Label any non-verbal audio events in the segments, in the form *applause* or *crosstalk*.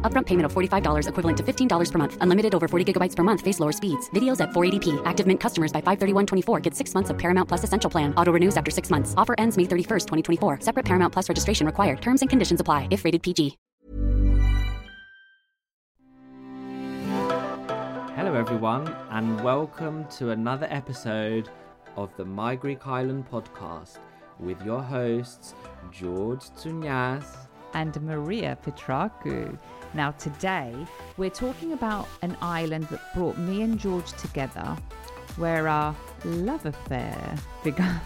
Upfront payment of $45 equivalent to $15 per month. Unlimited over 40 gigabytes per month. Face lower speeds. Videos at 480p. Active Mint customers by 531.24 get six months of Paramount Plus Essential Plan. Auto renews after six months. Offer ends May 31st, 2024. Separate Paramount Plus registration required. Terms and conditions apply if rated PG. Hello, everyone, and welcome to another episode of the My Greek Island podcast with your hosts, George Tsounyas. And Maria Petraku. Now, today we're talking about an island that brought me and George together, where our love affair *laughs* began.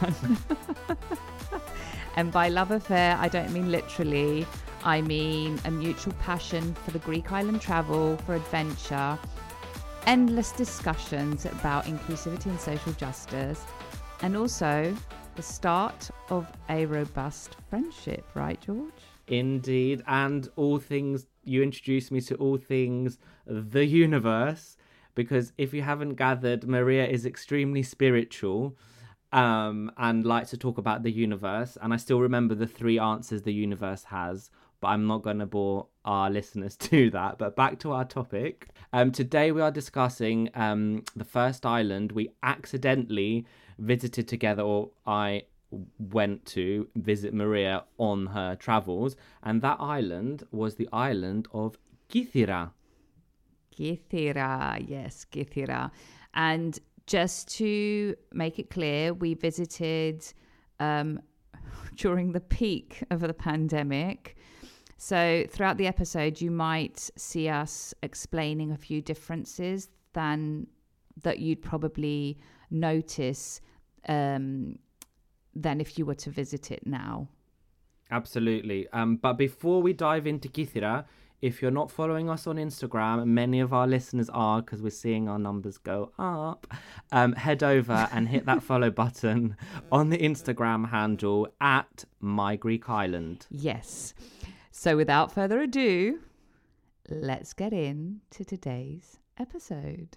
and by love affair, I don't mean literally, I mean a mutual passion for the Greek island travel, for adventure, endless discussions about inclusivity and social justice, and also the start of a robust friendship, right, George? Indeed, and all things, you introduced me to all things the universe, because if you haven't gathered, Maria is extremely spiritual um, and likes to talk about the universe. And I still remember the three answers the universe has, but I'm not going to bore our listeners *laughs* to that. But back to our topic. Um, today we are discussing um, the first island we accidentally visited together, or I went to visit Maria on her travels, and that island was the island of Kythera. Kythera, yes, Kythera. And just to make it clear, we visited um, *laughs* during the peak of the pandemic. So throughout the episode, you might see us explaining a few differences than that you'd probably notice um, than if you were to visit it now. Absolutely. Um, but before we dive into Kythera, if you're not following us on Instagram, many of our listeners are because we're seeing our numbers go up, um, head over and hit that follow *laughs* button on the Instagram handle at My Greek Island. Yes. So without further ado, let's get into today's episode.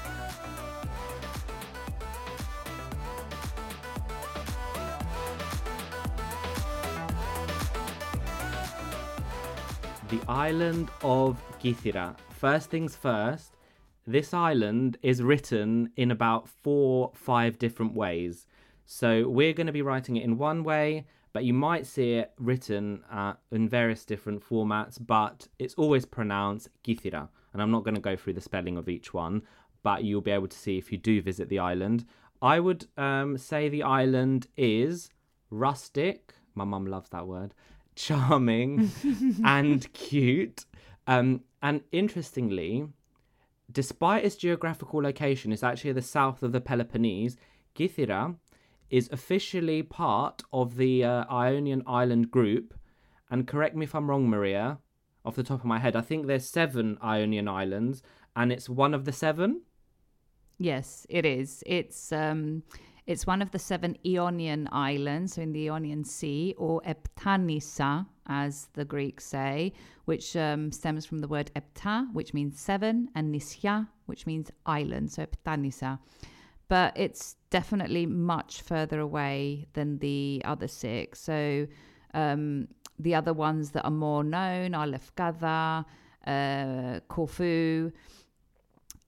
Island of Kythera. First things first, this island is written in about four, five different ways. So we're going to be writing it in one way, but you might see it written uh, in various different formats, but it's always pronounced Kythera. And I'm not going to go through the spelling of each one, but you'll be able to see if you do visit the island. I would um, say the island is rustic. My mum loves that word. Charming *laughs* and cute. Um, and interestingly, despite its geographical location, it's actually the south of the Peloponnese. Kythera is officially part of the uh, Ionian Island group. And correct me if I'm wrong, Maria, off the top of my head, I think there's seven Ionian Islands, and it's one of the seven. Yes, it is. It's um, it's one of the seven Ionian islands, so in the Ionian Sea, or Eptanissa, as the Greeks say, which um, stems from the word epta, which means seven, and nisya, which means island, so Eptanissa. But it's definitely much further away than the other six. So um, the other ones that are more known are Lefkada, uh, Corfu,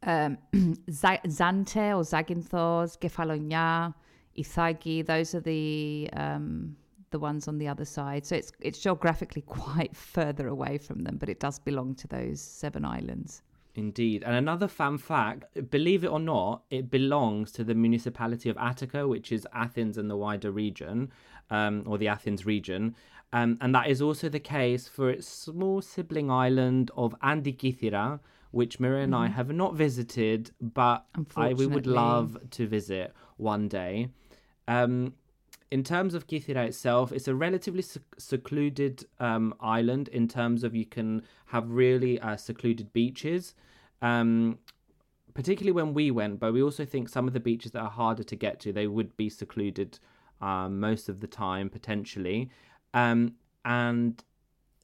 um, *clears throat* Zante or Zakynthos, Kefalonia, Ithaki. Those are the um, the ones on the other side. So it's it's geographically *laughs* quite further away from them, but it does belong to those seven islands. Indeed. And another fun fact believe it or not, it belongs to the municipality of Attica, which is Athens and the wider region, um, or the Athens region. Um, and that is also the case for its small sibling island of Andikithira, which Maria and I have not visited, but I, we would love to visit one day. Um, in terms of Kythera itself, it's a relatively sec- secluded um, island in terms of you can have really uh, secluded beaches. Um, particularly when we went, but we also think some of the beaches that are harder to get to, they would be secluded um, most of the time potentially. Um, and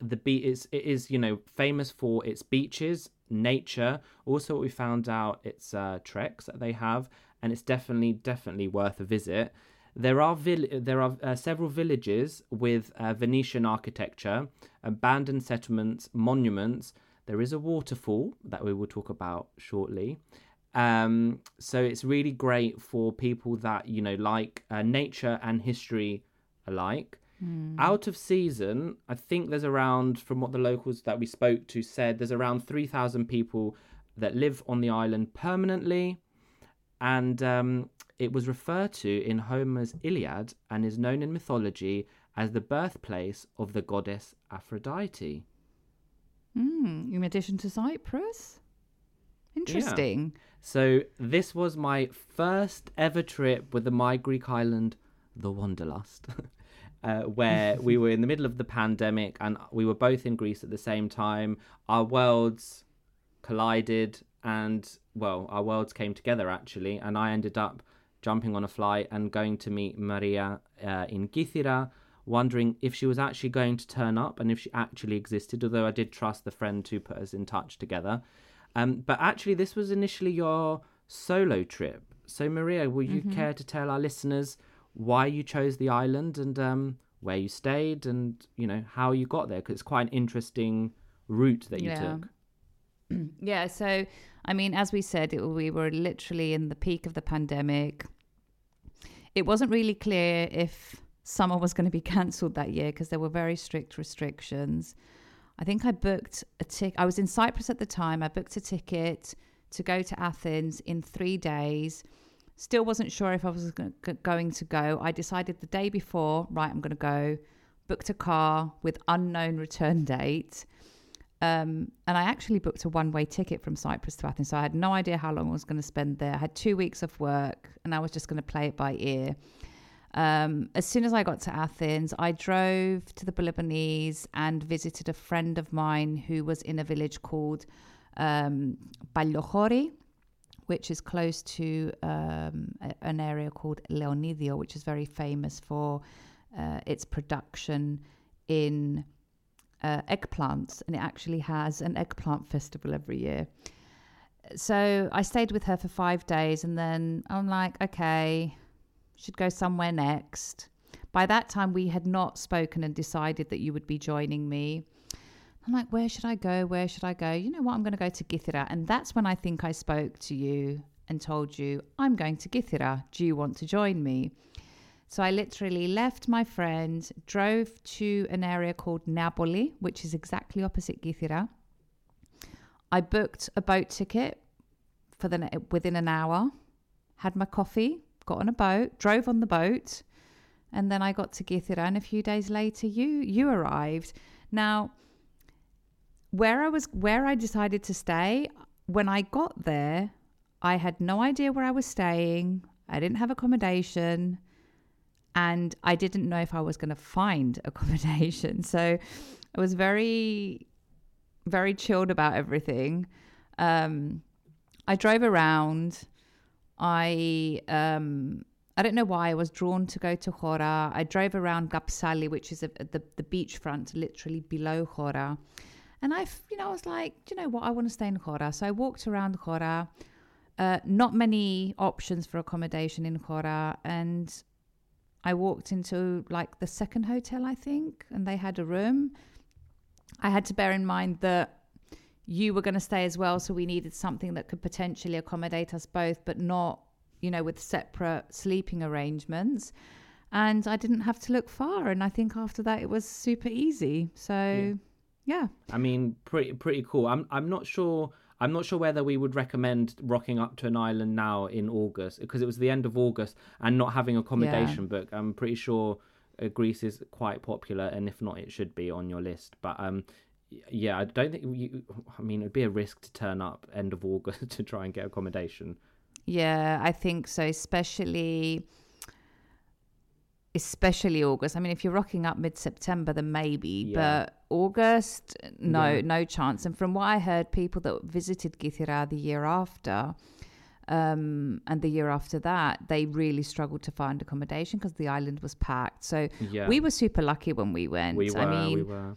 the beach is it is you know famous for its beaches, nature. Also, what we found out its uh, treks that they have, and it's definitely definitely worth a visit. There are vill- there are uh, several villages with uh, Venetian architecture, abandoned settlements, monuments. There is a waterfall that we will talk about shortly. Um, so it's really great for people that you know like uh, nature and history alike. Out of season, I think there's around, from what the locals that we spoke to said, there's around 3,000 people that live on the island permanently. And um, it was referred to in Homer's Iliad and is known in mythology as the birthplace of the goddess Aphrodite. Mm, in addition to Cyprus? Interesting. So this was my first ever trip with the My Greek island, the Wanderlust, *laughs* uh, where *laughs* we were in the middle of the pandemic and we were both in Greece at the same time. Our worlds collided and, well, our worlds came together actually. And I ended up jumping on a flight and going to meet Maria uh, in Kythera, wondering if she was actually going to turn up and if she actually existed, although I did trust the friend who put us in touch together. Um, but actually, this was initially your solo trip. So, Maria, would you care to tell our listeners why you chose the island and um, where you stayed and, you know, how you got there? Because it's quite an interesting route that you Yeah. took. *clears throat* Yeah, so I mean, as we said, it, we were literally in the peak of the pandemic. It wasn't really clear if summer was going to be *laughs* cancelled that year because there were very strict restrictions. I think I booked a ticket. I was in Cyprus at the time. I booked a ticket to go to Athens in three days. Still wasn't sure if I was go- go- going to go. I decided the day before, right, I'm going to go. Booked a car with unknown return *laughs* date. Um, and I actually booked a one way ticket from Cyprus to Athens. So I had no idea how long I was going to spend there. I had two weeks of work and I was just going to play it by ear. Um, as soon as I got to Athens, I drove to the Peloponnese and visited a friend of mine who was in a village called um, which is close to um, a- an area called Leonidio, which is very famous for uh, its production in uh, eggplants, and it actually has an eggplant festival every year. So I stayed with her for five days, and then I'm like, okay, should go somewhere next. By that time, we had not spoken and decided that you would be joining me. I'm like, where should I go? Where should I go? You know what? I'm going to go to Kythera. And that's when I think I spoke to you and told you, I'm going to Kythera. Do you want to join me? So I literally left my friend, drove to an area called Neapoli, which is exactly opposite Kythera. I booked a boat ticket for the within an hour, had my coffee, got on a boat, drove on the boat, and then I got to Kythera. And a few days later, you you arrived. Now, where I was, where I decided to stay, when I got there, I had no idea where I was staying. I didn't have accommodation and I didn't know if I was going to find *laughs* accommodation. So I was very, very chilled about everything. Um, I drove around. I um I don't know why I was drawn to go to Hora. I drove around Kapsali, which is a, the the beachfront, literally below Hora. And I, you know, I was like, do you know what? I want to stay in Hora. So I walked around Hora. Uh, not many options for accommodation in Hora, and I walked into like the second hotel, I think, and they had a room. I had to bear in mind that you were going to stay as well, so we needed something that could potentially accommodate us both, but not, you know, with separate sleeping arrangements. And I didn't have to look far, and I think after that it was super easy. So, yeah. I mean, pretty pretty cool. I'm I'm not sure. I'm not sure whether we would recommend rocking up to an island now in August because it was the end of August and not having accommodation book. I'm pretty sure uh, Greece is quite popular, and if not, it should be on your list. But um, yeah, I don't think you. I mean, it'd be a risk to turn up end of August *laughs* to try and get accommodation. Yeah, I think so, especially especially August. I mean, if you're rocking up mid-September, then maybe, Yeah. but August, no, Yeah. no chance. And from what I heard, people that visited Kythera the year after, um, and the year after that, they really struggled to find accommodation because the island was packed. So Yeah, we were super lucky when we went. we were, I mean, we were.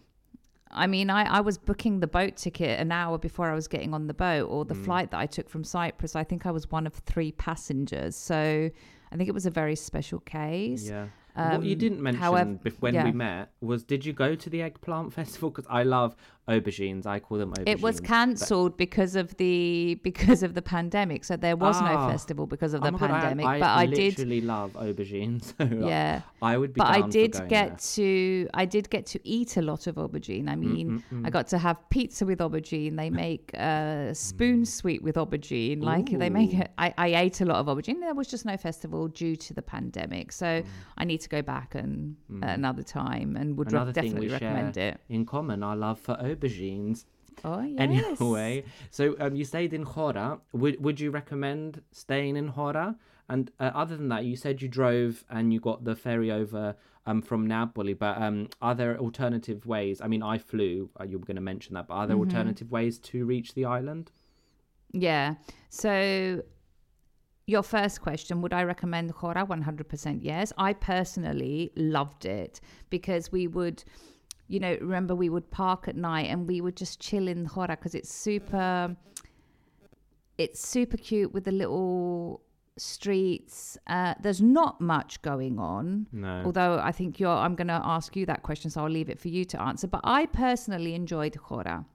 I mean, I, I was booking the boat ticket an hour before I was getting on the boat, or Mm. the flight that I took from Cyprus. I think I was one of three passengers. So I think it was a very special case. Yeah. What you Um, didn't mention however- when yeah. we met was did you go to the eggplant *laughs* festival? Because I love aubergines. I call them aubergines. It was but- cancelled because of the because of the pandemic. So there was no Ah. festival because of Oh the God, I- pandemic. I, but I did literally love aubergines. *laughs* So Yeah. I would be. but I did get there. to I did get to eat a lot of aubergine. I mean, mm, mm, I mm. got to have pizza with aubergine. They make uh, spoon sweet with aubergine. Like they make it. I, I ate a lot of aubergine. There was just no festival due to the pandemic, so I need to go back and another time and would Another definitely recommend it. in common, our love for aubergines. Oh *laughs* yes. Anyway, so um, you stayed in Hora. Would would you recommend staying in Hora? And uh, other than that, you said you drove and you got the ferry over um, from Neapoli. But um, are there alternative ways? I mean, I flew. Uh, you were going to mention that, but are Mm-hmm. there alternative ways to reach the island? Yeah. So your first question, would I recommend Hora? 100% yes. I personally loved it because we would, you know, remember we would park at night and we would just chill in Hora because it's super, it's super cute with the little streets. Uh, there's not much going on. No. Although I think you're, I'm going to ask you that question, so I'll leave it for you to answer. But I personally enjoyed Hora.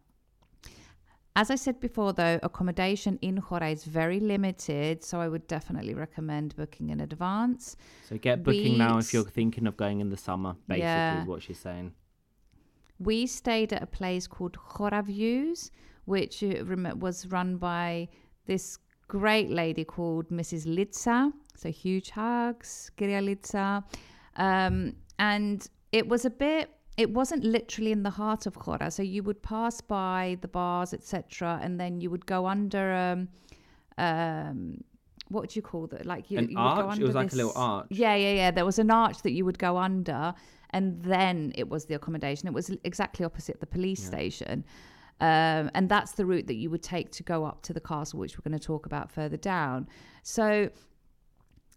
As I said before, though, accommodation in Hora is very limited, so I would definitely recommend booking in advance. So get booking now if you're thinking of going in the summer. Basically, Yeah. is what she's saying. We stayed at a place called Hora Views, which uh, was run by this great lady called Mrs. Litsa. So huge hugs, Kiria Litsa. Um, and it was a bit, it wasn't literally in the heart of Hora. So you would pass by the bars, etc., and then you would go under. Um, um, what would you call that? Like you, An you arch? It was like a little arch. Yeah, yeah, yeah. There was an arch that you would go under, and then it was the accommodation. It was exactly opposite the police station. Um, and that's the route that you would take to go up to the castle, which we're going to talk about further down. So,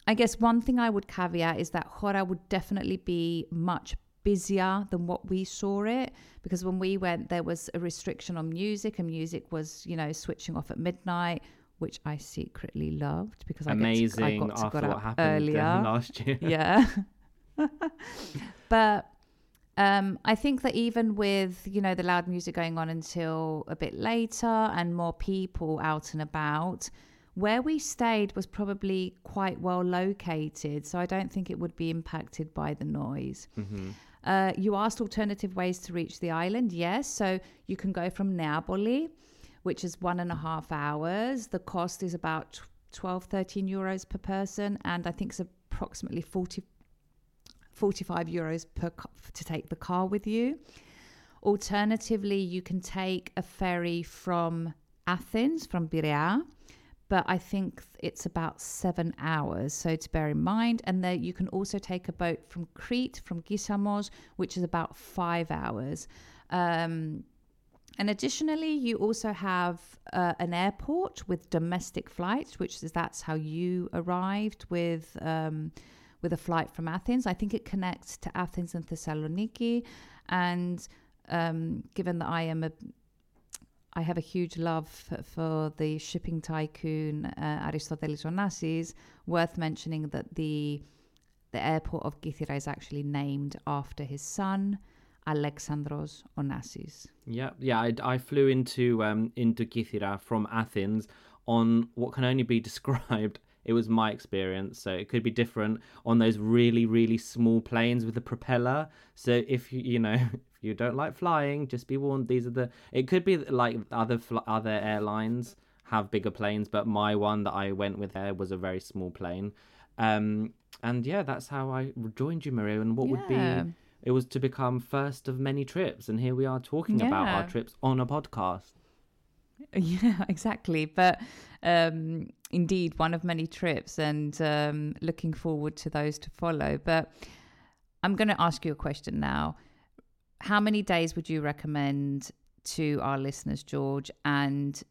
I guess one thing I would caveat is that Hora would definitely be much busier than what we saw it because when we went, there was a restriction on music, and music was, you know, switching off at midnight, which I secretly loved because I, Amazing get to, I got to after got what happened earlier. last year. *laughs* yeah. *laughs* but um, I think that even with you know the loud music going on until a bit later and more people out and about, where we stayed was probably quite well located, so I don't think it would be impacted by the noise. Uh, you asked alternative ways to reach the island. Yes, so you can go from Neapoli, which is one and a half hours. The cost is about 12, 13 euros per person, and I think it's approximately 40, 45 euros per to take the car with you. Alternatively, you can take a ferry from Athens, from Piraeus, but I think it's about seven hours. So to bear in mind, and then you can also take a boat from Crete, from Kissamos, which is about five hours. Um, And additionally, you also have uh, an airport with domestic flights, which is that's how you arrived with um, with a flight from Athens. I think it connects to Athens and Thessaloniki. And um, given that I am a I have a huge love for the shipping tycoon uh, Aristotelis Onassis. Worth mentioning that the the airport of Kythera is actually named after his son, Alexandros Onassis. Yeah, yeah. I, I flew into um, into Kythera from Athens on what can only be *laughs* described. It was my experience, so it could be different on those really, really small planes with a propeller. So if you, you know, *laughs* if you don't like flying, just be warned. These are the. It could be like other fl- other airlines have bigger planes, but my one that I went with there was a very small plane. Um, and yeah, that's how I joined you, Maria. And what would be Yeah. It was to become first of many trips, and here we are talking about our trips on a podcast. *laughs* Yeah, exactly. But um, indeed, one of many trips, and um, looking forward to those to follow. But I'm going to ask you a question now. How many days would you recommend to our listeners, George? And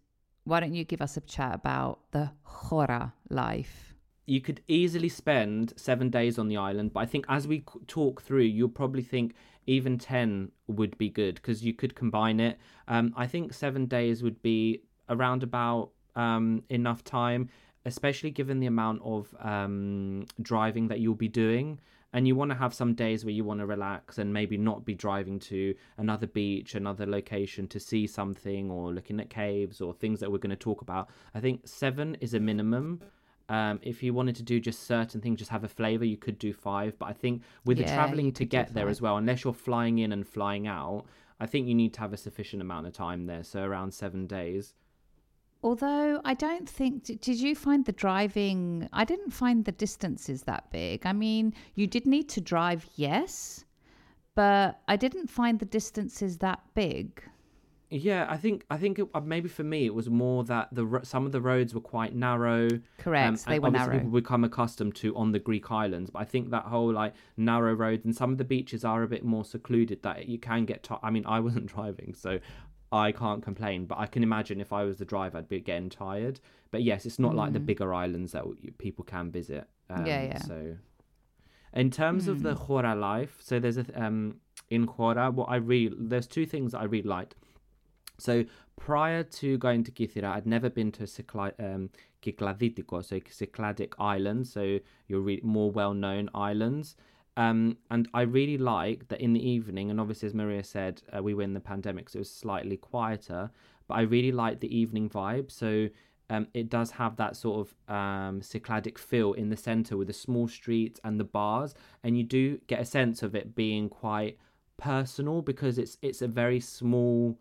why don't you give us a chat about the Hora life? You could easily spend seven days on the island, but I think as we talk through, you'll probably think even 10 would be good because you could combine it. Um, I think seven days would be around about um, enough time, especially given the amount of um, driving that you'll be doing. And you want to have some days where you want to relax and maybe not be driving to another beach, another location to see something or looking at caves or things that we're going to talk about. I think seven is a minimum. Um, if you wanted to do just certain things, just have a flavor, you could do five. But I think with the traveling to get there as well, unless you're flying in and flying out, I think you need to have a sufficient amount of time there. So around seven days. Although I don't think, did you find the driving? I didn't find the distances that big. I mean, you did need to drive, yes, but I didn't find the distances that big. Yeah, I think I think it, uh, maybe for me it was more that the some of the roads were quite narrow. Um, Correct, they and were narrow. People become accustomed to on the Greek islands, but I think that whole like narrow roads and some of the beaches are a bit more secluded. That you can get. ti I mean, I *laughs* wasn't driving, so I can't complain. But I can imagine if I was the driver, I'd be getting tired. But yes, it's not like the bigger islands that people can visit. Um, Mm. Yeah, yeah. So, in terms of the Hora life, so there's a um in Hora, what I really there's two things that I really liked. So prior to going to Kythera, I'd never been to Cykli- um, so Cycladic Island, so your re- more well-known islands. Um, and I really like that in the evening, and obviously as Maria said, uh, we were in the pandemic, so it was slightly quieter. But I really like the evening vibe. So um, it does have that sort of um, Cycladic feel in the center with the small streets and the bars, and you do get a sense of it being quite personal because it's it's a very small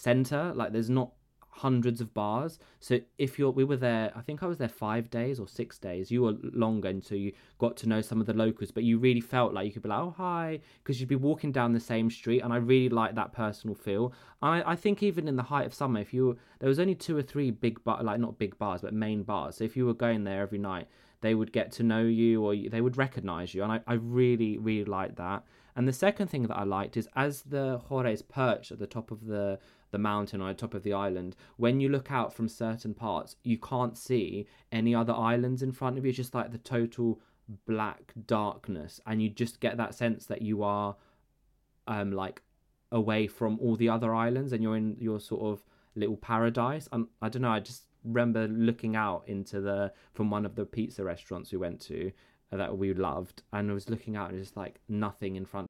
center. Like there's not hundreds of bars. So if you're, we were there. I think I was there five days or six days. You were longer, and so you got to know some of the locals. But you really felt like you could be like, oh hi, because you'd be walking down the same street, and I really like that personal feel. I I think even in the height of summer, if you there was only two or three big bar, like not big bars, but main bars. So if you were going there every night, they would get to know you or they would recognize you, and I I really really like that. And the second thing that I liked is as the Hora is perched at the top of the the mountain on top of the island, when you look out from certain parts, you can't see any other islands in front of you. It's just like the total black darkness, and you just get that sense that you are um like away from all the other islands and you're in your sort of little paradise. And I don't know, I just remember looking out into the from one of the pizza restaurants we went to that we loved and I was looking out and just like nothing in front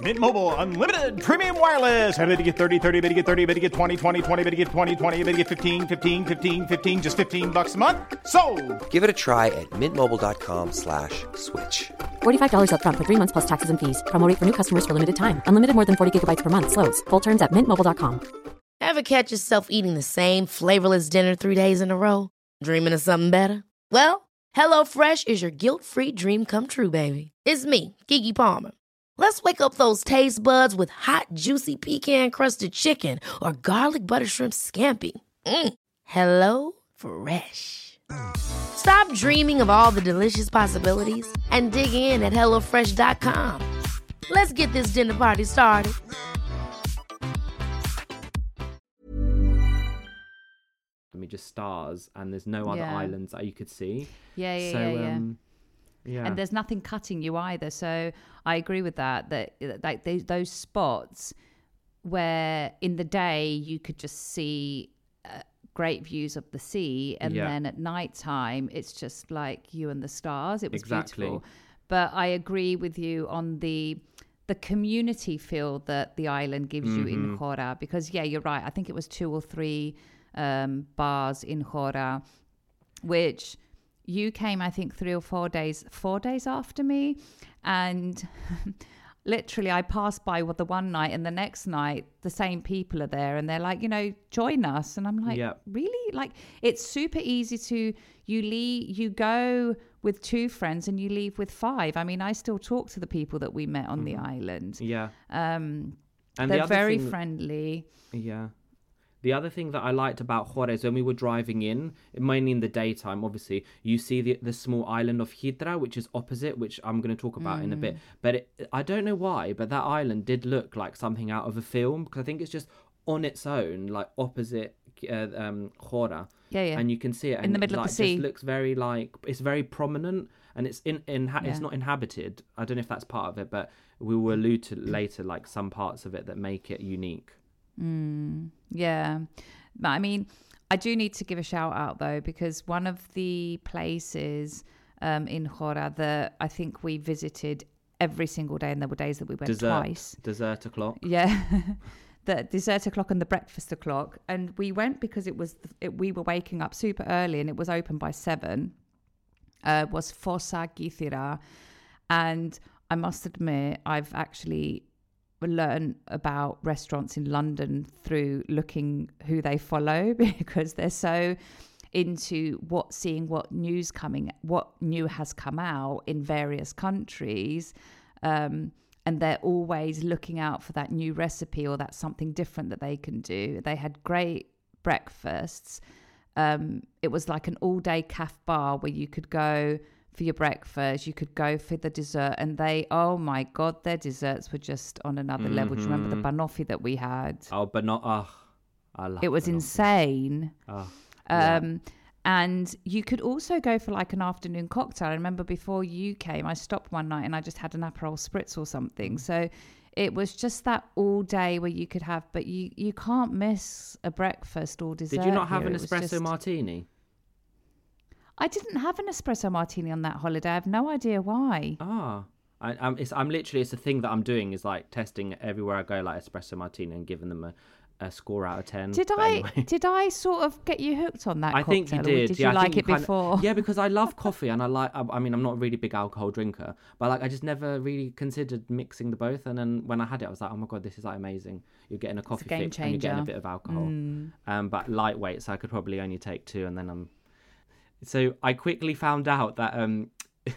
Mint Mobile unlimited premium wireless. Ready to get 30, 30, bit to get 30, bit to get 20, 20, 20, bit to get 20, 20, bit to get 15, 15, 15, 15 just 15 bucks a month. So, Give it a try at mintmobile.com slash switch. $45 upfront for three months plus taxes and fees. Promo rate for new customers for limited time. Unlimited more than 40 gigabytes per month. Slows. Full terms at mintmobile.com. Ever catch yourself eating the same flavorless dinner three days in a row? Dreaming of something better? Well, HelloFresh is your guilt-free dream come true, baby. It's me, Keke Palmer. Let's wake up those taste buds with hot, juicy pecan-crusted chicken or garlic butter shrimp scampi. Mm. Hello Fresh. Stop dreaming of all the delicious possibilities and dig in at HelloFresh.com. Let's get this dinner party started. I mean, just stars, and there's no other Yeah. islands that you could see. Yeah, yeah, so, yeah, yeah. Um, yeah. and there's nothing cutting you either. So I agree with that. That like those, those spots where in the day you could just see uh, great views of the sea, and Yeah. then at night time it's just like you and the stars. It was Exactly. beautiful. But I agree with you on the the community feel that the island gives you Mm-hmm. in Hora because yeah, you're right. I think it was two or three um, bars in Hora, which you came I think three or four days four days after me, and *laughs* literally I passed by with the one night and the next night the same people are there and they're like you know join us and I'm like Yep. really like it's super easy to you leave you go with two friends and you leave with five. I mean I still talk to the people that we met on the island. yeah. Um, And they're other very thing- friendly. Yeah. The other thing that I liked about Hora when we were driving in, mainly in the daytime, obviously, you see the the small island of Hydra, which is opposite, which I'm going to talk about in a bit. But it, I don't know why, but that island did look like something out of a film because I think it's just on its own, like opposite uh, um, Hora. Yeah, yeah. And you can see it In the middle it, of the sea. Just looks very like it's very prominent and it's in in it's Yeah. not inhabited. I don't know if that's part of it, but we will allude to later like some parts of it that make it unique. Yeah. But I mean, I do need to give a shout out though, because one of the places um, in Hora that I think we visited every single day, and there were days that we went Dessert, twice. dessert o'clock. Yeah. *laughs* the dessert o'clock and the breakfast o'clock. And we went because it was, it, we were waking up super early and it was open by seven. Uh, was Fossa Kythera. And I must admit, I've actually learned about restaurants in London through looking who they follow *laughs* because they're so into what seeing what news coming what new has come out in various countries um, and they're always looking out for that new recipe or that something different that they can do. They had great breakfasts. Um, it was like an all day cafe bar where you could go for your breakfast, you could go for the dessert, and they, oh my god, their desserts were just on another level. Do you remember the banoffee that we had? Oh, but not. Oh, I love it was banoffee. insane. Oh, yeah. Um, and you could also go for like an afternoon cocktail. I remember before you came, I stopped one night and I just had an Aperol spritz or Mm. something. So it was just that all day where you could have, but you you can't miss a breakfast or dessert. Did you not have here. an espresso just- martini? I didn't have an espresso martini on that holiday. I have no idea why. Ah, I, I'm. It's. I'm literally. It's a thing that I'm doing. Is like testing everywhere I go, like espresso martini, and giving them a, a score out of ten. Did But I anyway. *laughs* did I sort of get you hooked on that? I think you did. Did yeah, you I like it before? Yeah, because I love *laughs* coffee and I like. I, I mean, I'm not a really big alcohol drinker, but like I just never really considered mixing the both. And then when I had it, I was like, oh my god, this is like amazing. You're getting a coffee game fix and you're getting a bit of alcohol. Mm. Um, but lightweight, so I could probably only take two, and then I'm. So I quickly found out that um, *laughs*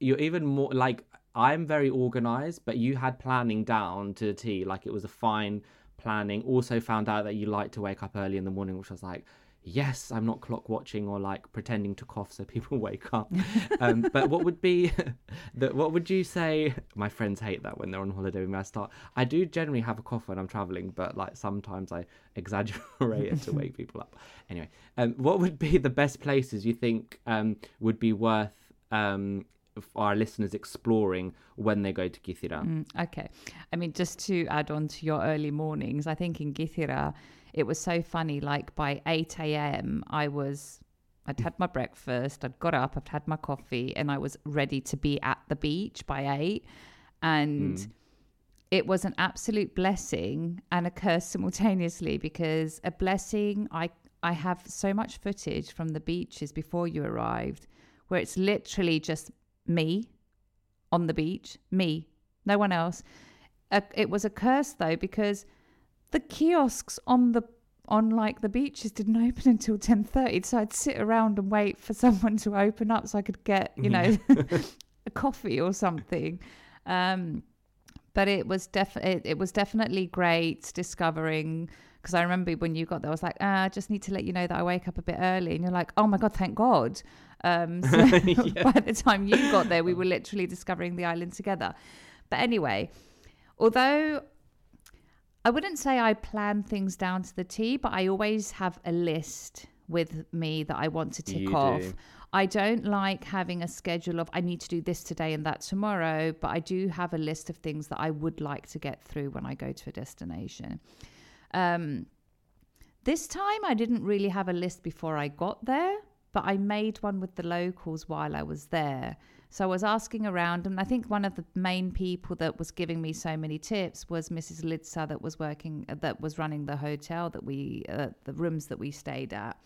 you're even more like I'm very organized, but you had planning down to the T. Like it was a fine planning. Also found out that you like to wake up early in the morning, which was like, yes, I'm not clock watching or like pretending to cough so people *laughs* wake up. um, but what would be *laughs* the what would you say? My friends hate that when they're on holiday me. I start. I do generally have a cough when I'm traveling, but like sometimes I *laughs* exaggerate it to wake people up. Anyway, um, what would be the best places you think um, would be worth um, our listeners exploring when they go to Kythera? Mm, okay. I mean, just to add on to your early mornings, I think in Kythera, it was so funny. Like by 8 a.m., I was, I'd had my breakfast, I'd got up, I'd had my coffee, and I was ready to be at the beach by 8. And it was an absolute blessing and a curse simultaneously because a blessing, I, I have so much footage from the beaches before you arrived where it's literally just me on the beach, me, no one else. Uh, it was a curse though because the kiosks on the on like the beaches didn't *laughs* open until 10:30 so I'd sit around and wait for someone to open up so I could get, you know, *laughs* *laughs* a coffee or something. Um but it was definitely it, it was definitely great discovering because I remember when you got there, I was like, ah, I just need to let you know that I wake up a bit early, and you're like, oh my god, thank God. Um, so by the time you got there, we were literally discovering the island together. But anyway, although I wouldn't say I plan things down to the T, but I always have a list with me that I want to tick You off. do. I don't like having a schedule of I need to do this today and that tomorrow, but I do have a list of things that I would like to get through when I go to a destination. Um, this time I didn't really have a list before I got there, but I made one with the locals while I was there. So I was asking around, and I think one of the main people that was giving me so many tips was Mrs. Litsa, that was working, that was running the hotel that we, uh, the rooms that we stayed at,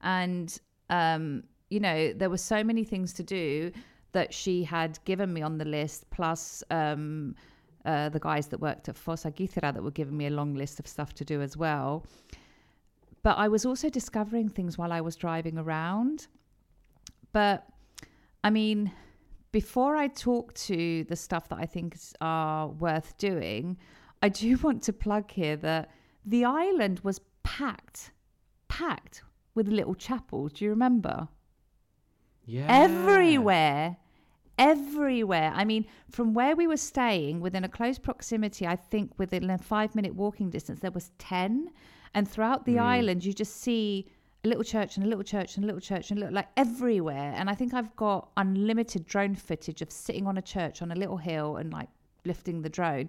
and um, you know there were so many things to do that she had given me on the list, plus. Um, uh, the guys that worked at Fossa Kythera that were giving me a long list of stuff to do as well. But I was also discovering things while I was driving around. But I mean, before I talk to the stuff that I think is, are worth doing, I do *laughs* want to plug here that the island was packed, packed with little chapels. Do you remember? Yeah. Everywhere. Everywhere. I mean, from where we were staying, within a close proximity, I think within a five minute walking distance, there was 10. And throughout the mm. island, you just see a little church and a little church and a little church and a little, like everywhere. And I think I've got unlimited drone footage of sitting on a church on a little hill and like lifting the drone.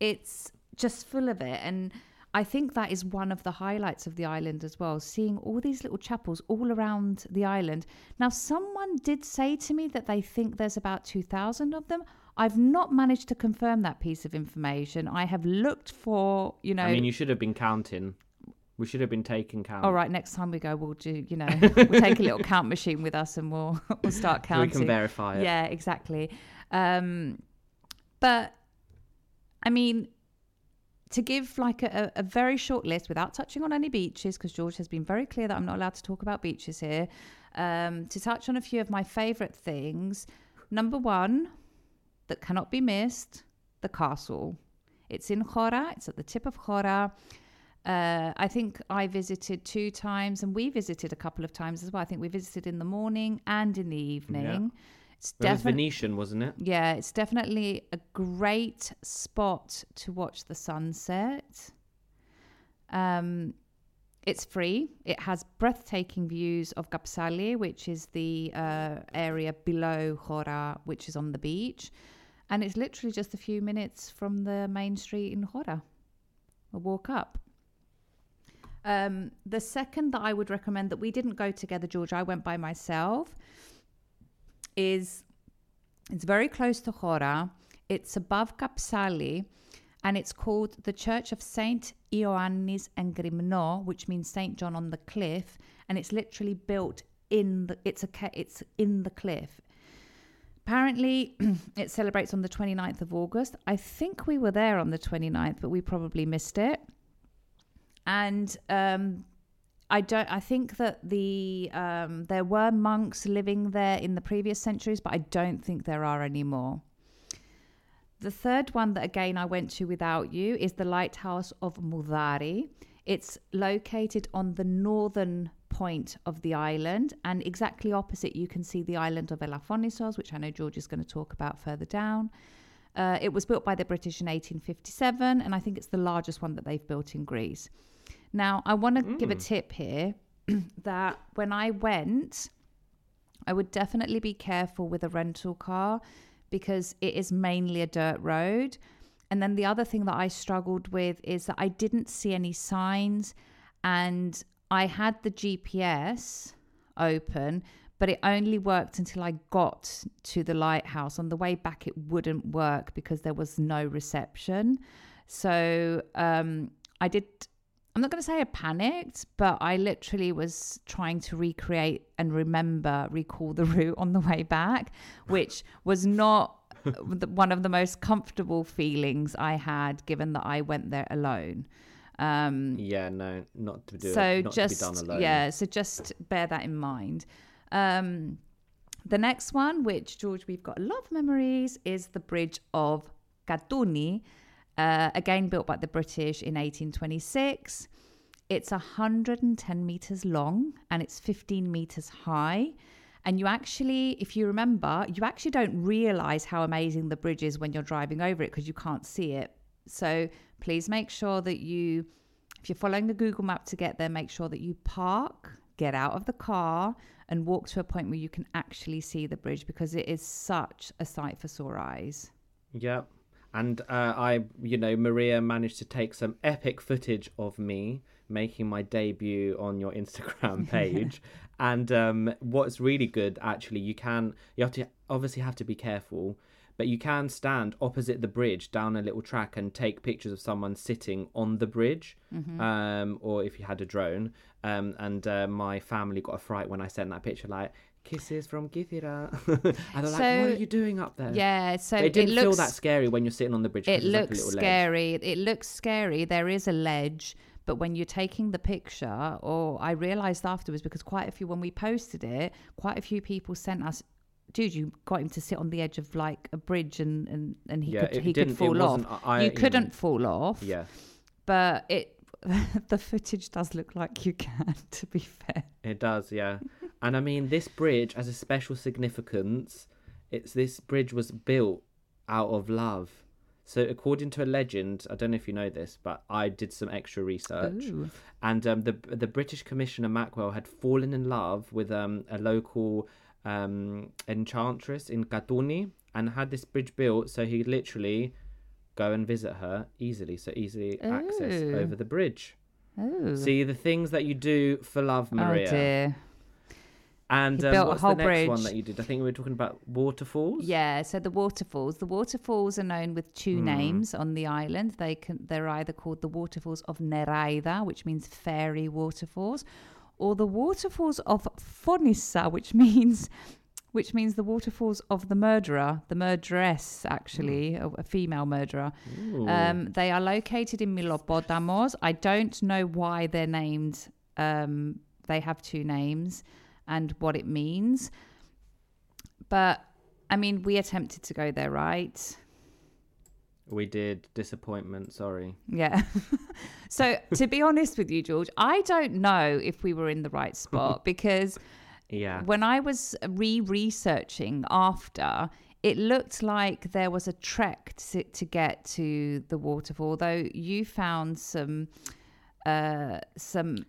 It's just full of it. And I think that is one of the highlights of the island as well, seeing all these little chapels all around the island. Now, someone did say to me that they think there's about 2,000 of them. I've not managed to confirm that piece of information. I have looked for, you know. I mean, you should have been counting. We should have been taking count. all right, next time we go, we'll do, you know, *laughs* we'll take a little count machine with us and we'll *laughs* we'll start So counting. we can verify it. Yeah, exactly. Um, but I mean, to give like a, a very short list without touching on any beaches, because George has been very clear that I'm not allowed to talk about beaches here. Um, to touch on a few of my favorite things. Number one, that cannot be missed, the castle. It's in Chora. It's at the tip of Chora. Uh, I think I visited two times, and we visited a couple of times as well. I think we visited in the morning and in the evening. It's It was Venetian, wasn't it? yeah, it's definitely a great spot to watch the sunset. Um, it's free. It has breathtaking views of Kapsali, which is the uh, area below Chora, which is on the beach. And it's literally just a few minutes from the main street in Chora. A walk up. Um, the second that I would recommend that we didn't go together, George, I went by myself, is it's very close to Chora. It's above Kapsali, and it's called the Church of Saint Ioannis and Grimno, which means Saint John on the cliff, and it's literally built in the. It's a. It's in the cliff. Apparently, *clears throat* it celebrates on the 29th of August. I think we were there on the 29th, but we probably missed it. And um, I don't. I think that the um, there were monks living there in the previous centuries, but I don't think there are anymore. The third one that again I went to without you is the lighthouse of Moudari. It's located on the northern point of the island, and exactly opposite you can see the island of Elafonisos, which I know George is going to talk about further down. Uh, it was built by the British in 1857, and I think it's the largest one that they've built in Greece. Now, I want to give a tip here *clears throat* that when I went, I would definitely be careful with a rental car because it is mainly a dirt road. And then the other thing that I struggled with is that I didn't see any signs and I had the GPS open, but it only worked until I got to the lighthouse. On the way back, it wouldn't work because there was no reception. So um, I did. I'm not going to say I panicked, but I literally was trying to recreate and remember, recall the *laughs* route on the way back, which was not one of the most comfortable feelings I had, given that I went there alone. Um, Yeah, no, not to do so it. Not just to be done alone. yeah, so just bear that in mind. Um, the next one, which George, we've got a lot of memories, is the Bridge of Katouni, uh, again built by the British in 1826. It's 110 meters long and it's 15 meters high. And you actually, if you remember, you actually don't realize how amazing the bridge is when you're driving over it because you can't see it. So please make sure that you, if you're following the Google map to get there, make sure that you park, get out of the car, and walk to a point where you can actually see the bridge because it is such a sight for sore eyes. Yep. And uh, I, you know, Maria managed to take some epic footage of me making my debut on your Instagram *laughs* page. and um, what's really good, actually, you can, you have to obviously have to be careful, but you can stand opposite the bridge down a little track and take pictures of someone sitting on the bridge, Mm-hmm. um, or if you had a drone. Um, and uh, my family got a fright when I sent that picture, like, kisses from Kythera. *laughs* and they're like, what are you doing up there? Yeah, so it didn't looks, feel that scary when you're sitting on the bridge. It there's like a looks little ledge. scary. It looks scary. There is a ledge, but when you're taking the picture, or I realized afterwards because quite a few when we posted it, quite a few people sent us. Dude, you got him to sit on the edge of like a bridge, and and, and he Yeah, could he could fall off. I- you you know. couldn't fall off. Yeah, but it *laughs* the footage does look like you can. *laughs* To be fair, it does. Yeah, *laughs* and I mean this bridge has a special significance. It's this bridge was built out of love. So according to a legend, I don't know if you know this, but I did some extra research, Ooh. and um, the the British Commissioner Mackwell had fallen in love with um, a local um, enchantress in Katouni and had this bridge built so he literally go and visit her easily, so easily access over the bridge. oh, See the things that you do for love, Maria. oh dear. And um, built a whole the next one that you did? I think we were talking about waterfalls. Yeah, so the waterfalls. The waterfalls are known with two Hmm. names on the island. They can they're either called the waterfalls of Neraida, which means fairy waterfalls, or the waterfalls of Fonissa, which *laughs* means which means the waterfalls of the murderer, the murderess, actually, Hmm. a, a female murderer. Um, they are located in Milopotamos. I don't know why they're named. Um, they have two names and what it means. But I mean, we attempted to go there, right? We did disappointment. Sorry. Yeah. *laughs* so, to be honest with you, George, I don't know if we were in the right spot *laughs* because Yeah. when I was re researching after, it looked like there was a trek to, to get to the waterfall, though you found some. Uh, some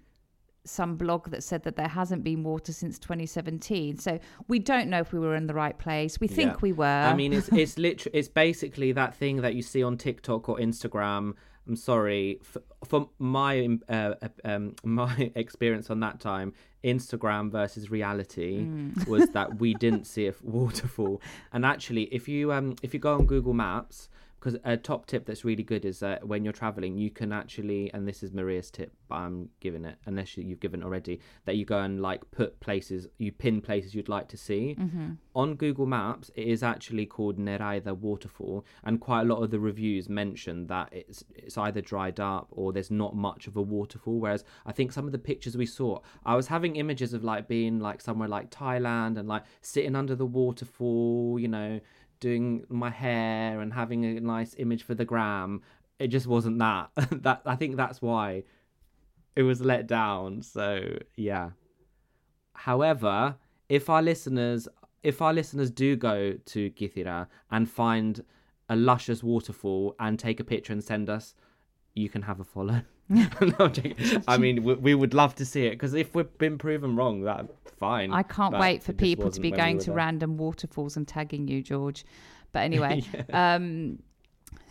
some blog that said that there hasn't been water since 2017 so we don't know if we were in the right place we think Yeah. we were I mean, it's it's literally it's basically that thing that you see on TikTok or Instagram. I'm sorry for, for my uh, um, *laughs* my experience on that time. Instagram versus reality Mm. was that we *laughs* didn't see a waterfall. And actually, if you um if you go on Google Maps, because a top tip that's really good is that when you're traveling, you can actually, and this is Maria's tip, but I'm giving it, unless you, you've given it already, that you go and like put places, you pin places you'd like to see. Mm-hmm. On Google Maps, it is actually called Neraida Waterfall, and quite a lot of the reviews mention that it's it's either dried up or there's not much of a waterfall. Whereas I think some of the pictures we saw, I was having images of like being like somewhere like Thailand and like sitting under the waterfall, you know, doing my hair and having a nice image for the gram. It just wasn't that. *laughs* that I think that's why it was let down. So yeah. However, if our listeners if our listeners do go to Kythera and find a luscious waterfall and take a picture and send us, you can have a follow. *laughs* *laughs* no. I mean, we, we would love to see it because if we've been proven wrong, that fine. I can't But wait for people to be when we going to there. random waterfalls and tagging you, George. But *laughs* anyway, um,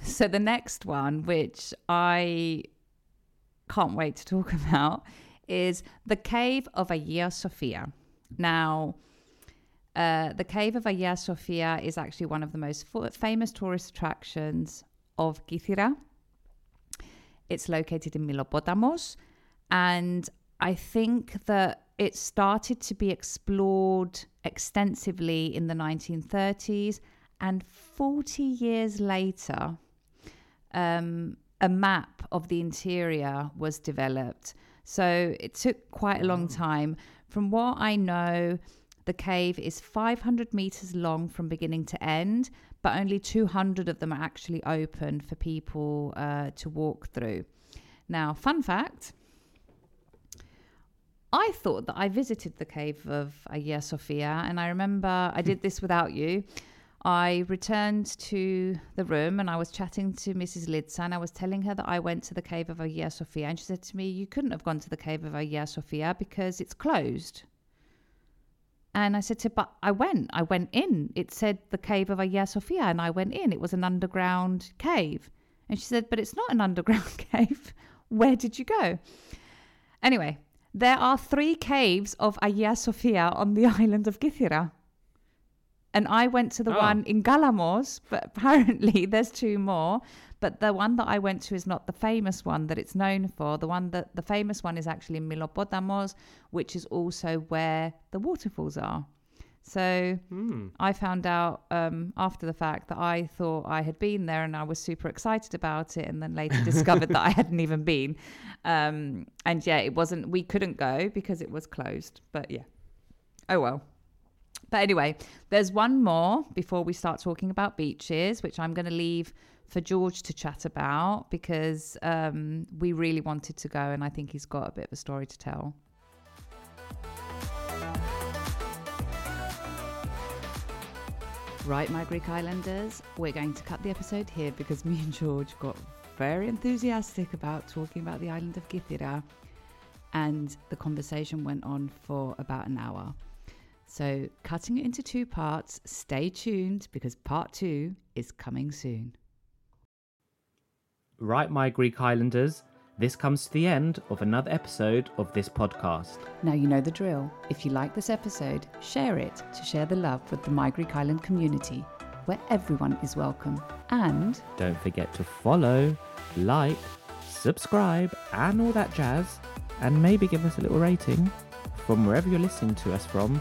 so the next one, which I can't wait to talk *laughs* about, is the cave of Hagia Sophia. Now, uh, the cave of Hagia Sophia is actually one of the most fu- famous tourist attractions of Kythera. It's located in Milopotamos, and I think that it started to be explored extensively in the 1930s, and 40 years later, um, a map of the interior was developed. So it took quite a long time. From what I know, The cave is 500 meters long from beginning to end, but only 200 of them are actually open for people uh, to walk through. Now, fun fact I thought that I visited the cave of Hagia Sophia, and I remember I did this without you. I returned to the room and I was chatting to Mrs. Litsa and I was telling her that I went to the cave of Hagia Sophia. And she said to me, You couldn't have gone to the cave of Hagia Sophia because it's closed. And I said to But I went. I went in. It said the cave of Hagia Sophia and I went in. It was an underground cave. And she said, But it's not an *laughs* underground cave. Where did you go? Anyway, there are three caves of Hagia Sophia on the *laughs* island of Kythera. And I went to the Oh. one in Kalamos, but apparently *laughs* there's two more. But the one that I went to is not the famous one that it's known for. The one that the famous one is actually in Milopotamos, which is also where the waterfalls are. So I found out um, after the fact that I thought I had been there and I was super excited about it, and then later discovered that I *laughs* hadn't even been. Um, and yeah, it wasn't. We couldn't go because it was closed. But yeah, oh well. But anyway, there's one more before we start talking about beaches, which I'm going to leave for George to chat about because um, we really wanted to go, and I think he's got a bit of a story to tell. Right, my Greek Islanders, we're going to cut the episode here because me and George got very enthusiastic about talking about the island of Kythera, and the conversation went on for about an hour. So, cutting it into two parts, stay tuned because part two is coming soon. Right, my Greek Islanders, this comes to the end of another episode of this podcast. Now you know the drill. If you like this episode, share it to share the love with the My Greek Island community, where everyone is welcome. And Don't forget to follow, like, subscribe, and all that jazz. And maybe give us a little rating from wherever you're listening to us from